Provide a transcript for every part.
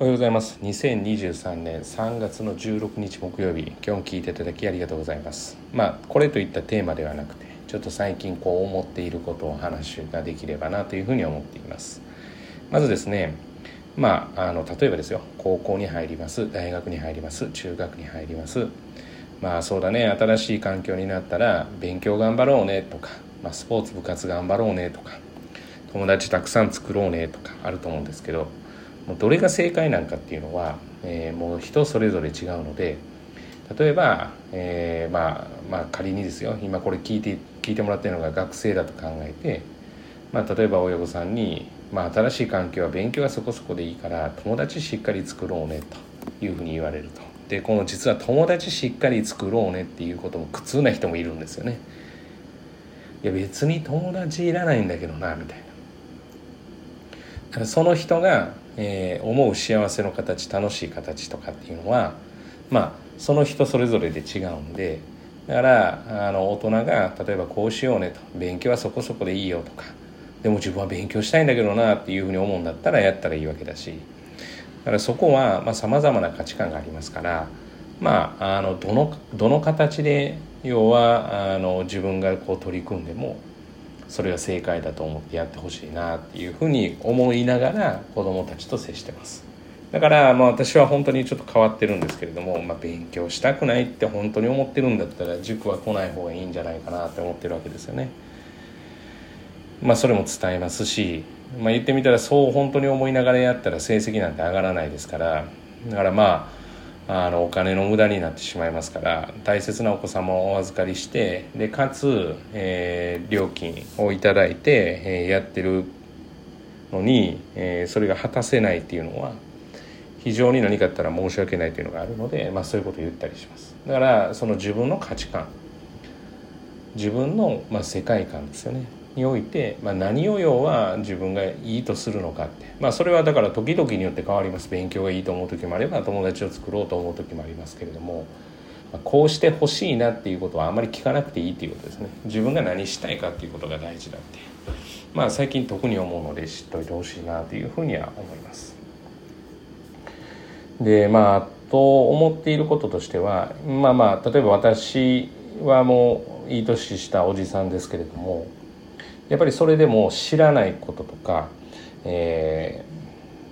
おはようございます。2023年3月の16日木曜日。今日も聞いていただきありがとうございます。まあこれといったテーマではなくてちょっと最近こう思っていることをお話ができればなというふうに思っています。まずですねまああの例えばですよ。高校に入ります。大学に入ります。中学に入ります。まあそうだね。新しい環境になったら勉強頑張ろうね。とか、まあ、スポーツ部活頑張ろうね。とか友達たくさん作ろうね。とかあると思うんですけどどれが正解なんかっていうのは、えー、もう人それぞれ違うので例えば、えー、まあ、まあ仮にですよ今これ聞いて聞いてもらってるのが学生だと考えて、まあ、例えば親御さんに、まあ、新しい環境は勉強がそこそこでいいから友達しっかり作ろうねというふうに言われると。でこの実は友達しっかり作ろうねっていうことも苦痛な人もいるんですよね。いや別に友達いらないんだけどなみたいな。その人がえー、思う幸せの形楽しい形とかっていうのはまあその人それぞれで違うんでだからあの大人が例えばこうしようねと勉強はそこそこでいいよとかでも自分は勉強したいんだけどなっていうふうに思うんだったらやったらいいわけだしだからそこはさまざ、まな価値観がありますからまああのどのどの形で要はあの自分がこう取り組んでもそれが正解だと思ってやってほしいなっていうふうに思いながら子どもたちと接してます。だからまあ私は本当にちょっと変わってるんですけれども、まあ、勉強したくないって本当に思ってるんだったら塾は来ない方がいいんじゃないかなって思ってるわけですよね。まあそれも伝えますし、まあ、言ってみたらそう本当に思いながらやったら成績なんて上がらないですから。だからまああのお金の無駄になってしまいますから大切なお子様をお預かりしてでかつ、えー、料金を頂いて、えー、やってるのに、えー、それが果たせないっていうのは非常に何かあったら申し訳ないというのがあるので、まあ、そういうことを言ったりします。だからその自分の価値観自分の、まあ、世界観ですよね。において、まあ、何を要は自分がいいとするのかって、まあ、それはだから時々によって変わります。勉強がいいと思う時もあれば友達を作ろうと思う時もありますけれども、まあ、こうしてほしいなっていうことはあまり聞かなくていいっていうことですね。自分が何したいかっていうことが大事だって。まあ最近特に思うので知っといてほしいなというふうには思います。でまあと思っていることとしてはまあまあ例えば私はもういい年したおじさんですけれどもやっぱりそれでも知らないこととか、え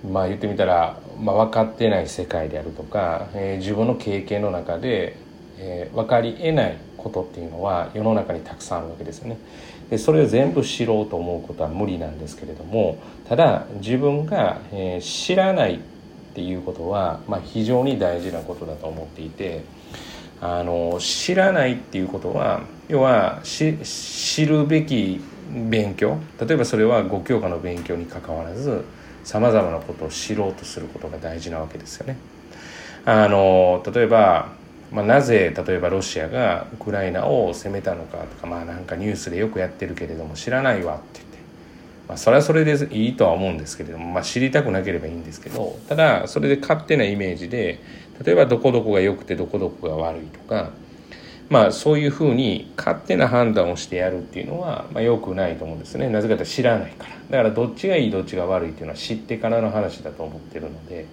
ー、まあ言ってみたら、まあ、分かってない世界であるとか、えー、自分の経験の中で、えー、分かりえないことっていうのは世の中にたくさんあるわけですよね。でそれを全部知ろうと思うことは無理なんですけれどもただ自分が、えー、知らないっていうことは、まあ、非常に大事なことだと思っていてあの知らないっていうことは要は知るべき勉強例えばそれは5教科の勉強にかかわらずさまざまなことを知ろうとすることが大事なわけですよね。あの例えば、まあ、なぜ例えばロシアがウクライナを攻めたのかとかまあなんかニュースでよくやってるけれども知らないわって言って、まあ、それはそれでいいとは思うんですけれども、まあ、知りたくなければいいんですけどただそれで勝手なイメージで例えばどこどこが良くてどこどこが悪いとかまあそういうふうに勝手な判断をしてやるっていうのは、まあ、よくないと思うんですね。なぜかというと知らないから。だからどっちがいいどっちが悪いっていうのは知ってからの話だと思ってるので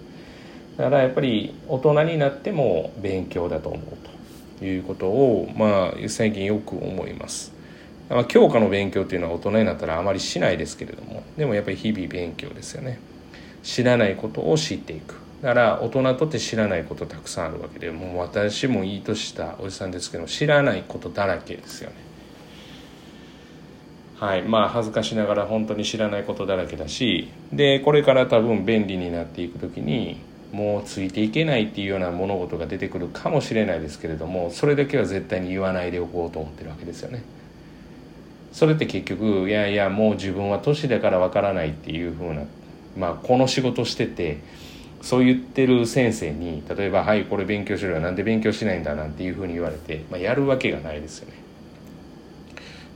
だからやっぱり大人になっても勉強だと思うということをまあ最近よく思います。まあ、教科の勉強っていうのは大人になったらあまりしないですけれどもでもやっぱり日々勉強ですよね。知らないことを知っていく。だから大人とって知らないことたくさんあるわけでもう私もいい年したおじさんですけど知らないことだらけですよね。はい。まあ恥ずかしながら本当に知らないことだらけだしでこれから多分便利になっていく時にもうついていけないっていうような物事が出てくるかもしれないですけれどもそれだけは絶対に言わないでおこうと思ってるわけですよね。それって結局いやいやもう自分は年だからわからないっていうふうなまあこの仕事しててそう言ってる先生に例えば「はいこれ勉強しろよなんで勉強しないんだ」なんていうふうに言われて、まあ、やるわけがないですよ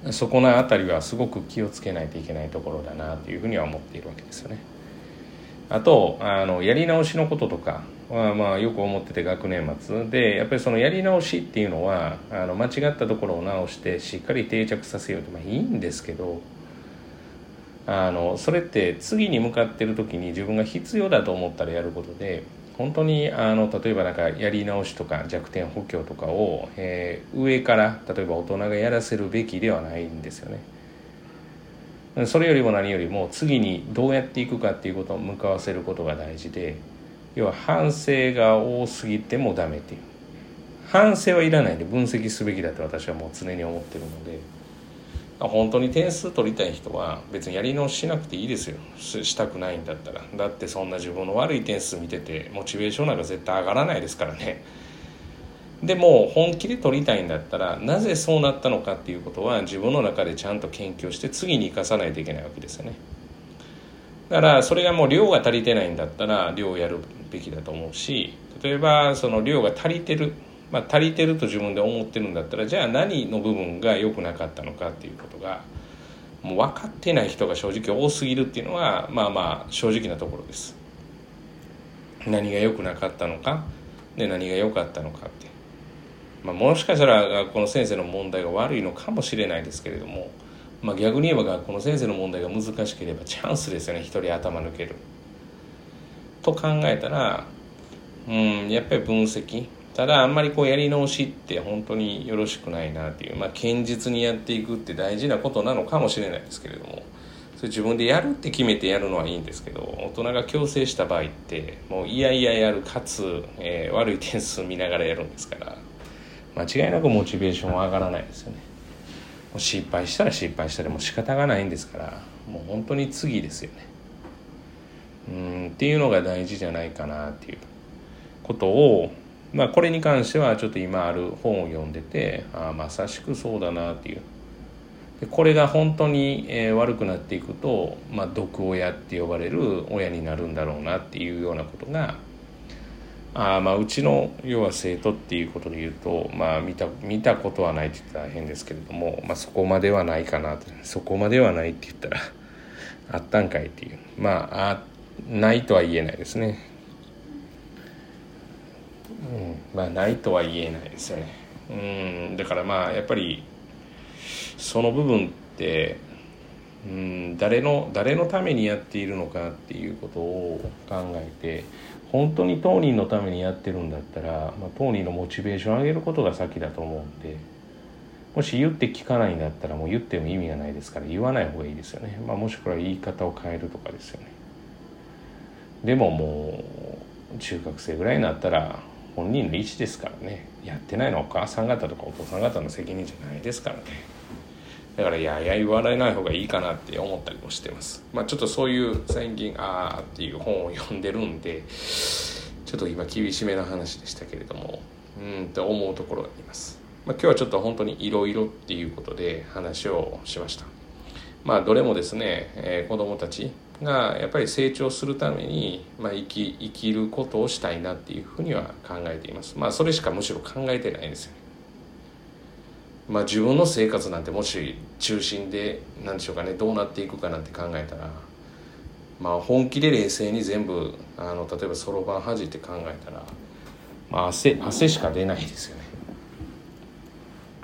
ね。そこの辺りはすごく気をつけないといけないところだなというふうには思っているわけですよね。あとあのやり直しのこととかはまあよく思ってて学年末でやっぱりそのやり直しっていうのはあの間違ったところを直してしっかり定着させようとまあいいんですけどあのそれって次に向かってる時に自分が必要だと思ったらやることで本当にあの例えばなんかやり直しとか弱点補強とかを、えー、上から例えば大人がやらせるべきではないんですよね。それよりも何よりも次にどうやっていくかっていうことを向かわせることが大事で要は反省が多すぎてもダメっていう。反省はいらないんで分析すべきだと私はもう常に思ってるので本当に点数取りたい人は別にやり直ししなくていいですよ。したくないんだったら。だってそんな自分の悪い点数見ててモチベーションなんか絶対上がらないですからね。でも本気で取りたいんだったらなぜそうなったのかっていうことは自分の中でちゃんと研究して次に生かさないといけないわけですよねだからそれがもう量が足りてないんだったら量をやるべきだと思うし例えばその量が足りてるまあ、足りてると自分で思ってるんだったらじゃあ何の部分が良くなかったのかっていうことがもう分かってない人が正直多すぎるっていうのはまあまあ正直なところです。何が良くなかったのかで何が良かったのかって、まあ、もしかしたら学校の先生の問題が悪いのかもしれないですけれども、まあ、逆に言えば学校の先生の問題が難しければチャンスですよね一人頭抜ける。と考えたらうんやっぱり分析ただあんまりこうやり直しって本当によろしくないなっていうまあ堅実にやっていくって大事なことなのかもしれないですけれどもそれ自分でやるって決めてやるのはいいんですけど大人が強制した場合ってもういやいややるかつ、えー、悪い点数見ながらやるんですから間違いなくモチベーションは上がらないですよね。もう失敗したら失敗したらもう仕方がないんですからもう本当に次ですよね。うんっていうのが大事じゃないかなっていうことをまあ、これに関してはちょっと今ある本を読んでてああまさしくそうだなっていう。でこれが本当に、えー、悪くなっていくと、まあ、毒親って呼ばれる親になるんだろうなっていうようなことがあまあうちの要は生徒っていうことで言うと、まあ、見た見たことはないって言ったら変ですけれども、まあ、そこまではないかなそこまではないって言ったら あったんかいっていう。まああないとは言えないですね。うん、まあないとは言えないですよね。うんだからまあやっぱりその部分ってうん誰の誰のためにやっているのかっていうことを考えて本当に当人のためにやってるんだったら、まあ、当人のモチベーション上げることが先だと思うんでもし言って聞かないんだったらもう言っても意味がないですから言わない方がいいですよね、まあ、もしくは言い方を変えるとかですよね。でももう中学生ぐらいになったら本人の意思ですからね。やってないのはお母さん方とかお父さん方の責任じゃないですからね。だからやや言われない方がいいかなって思ったりもしてます。まあちょっとそういう最近ああっていう本を読んでるんでちょっと今厳しめな話でしたけれどもうんって思うところがあります、まあ、今日はちょっと本当にいろいろっていうことで話をしました。まあどれもですね、えー、子供たちがやっぱり成長するために、まあ、生き生きることをしたいなっていうふうには考えています。まあそれしかむしろ考えてないんですよね。まあ自分の生活なんてもし中心で何でしょうかねどうなっていくかなんて考えたらまあ本気で冷静に全部あの例えばそろばんはじいて考えたら、まあ汗、汗しか出ないですよね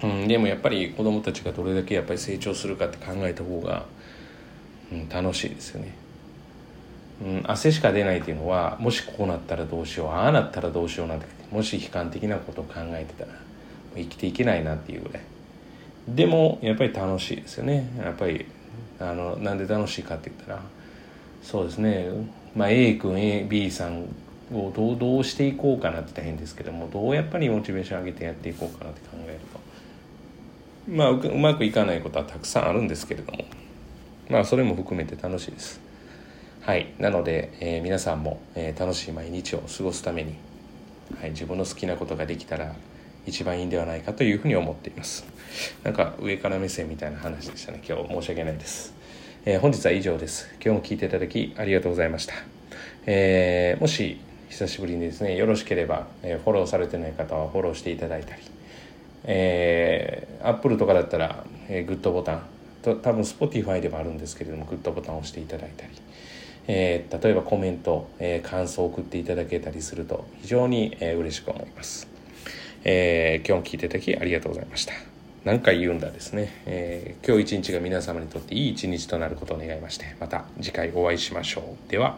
うん、でもやっぱり子供たちがどれだけやっぱり成長するかって考えた方が、うん、楽しいですよね。うん、汗しか出ないっていうのはもしこうなったらどうしようああなったらどうしようなんてもし悲観的なことを考えてたら生きていけないなっていうぐらいでもやっぱり楽しいですよね。やっぱりあのなんで楽しいかって言ったらそうですね、まあ、A 君 AB さんをどうどうしていこうかなって大変ですけどもどうやっぱりモチベーション上げてやっていこうかなって考えると。まあうまくいかないことはたくさんあるんですけれども。まあそれも含めて楽しいです。はい。なので、えー、皆さんも、えー、楽しい毎日を過ごすために、はい、自分の好きなことができたら一番いいんではないかというふうに思っています。なんか上から目線みたいな話でしたね。今日申し訳ないです、えー、本日は以上です。今日も聞いていただきありがとうございました、えー、もし久しぶりにですねよろしければ、えー、フォローされてない方はフォローしていただいたりえー、Apple とかだったら、えー、グッドボタンと多分 Spotify でもあるんですけれどもグッドボタンを押していただいたりえー、例えばコメント、えー、感想を送っていただけたりすると非常に、えー、嬉しく思います、えー、今日も聞いていただきありがとうございました。何回言うんだですね、えー、今日一日が皆様にとっていい一日となることを願いましてまた次回お会いしましょう。では。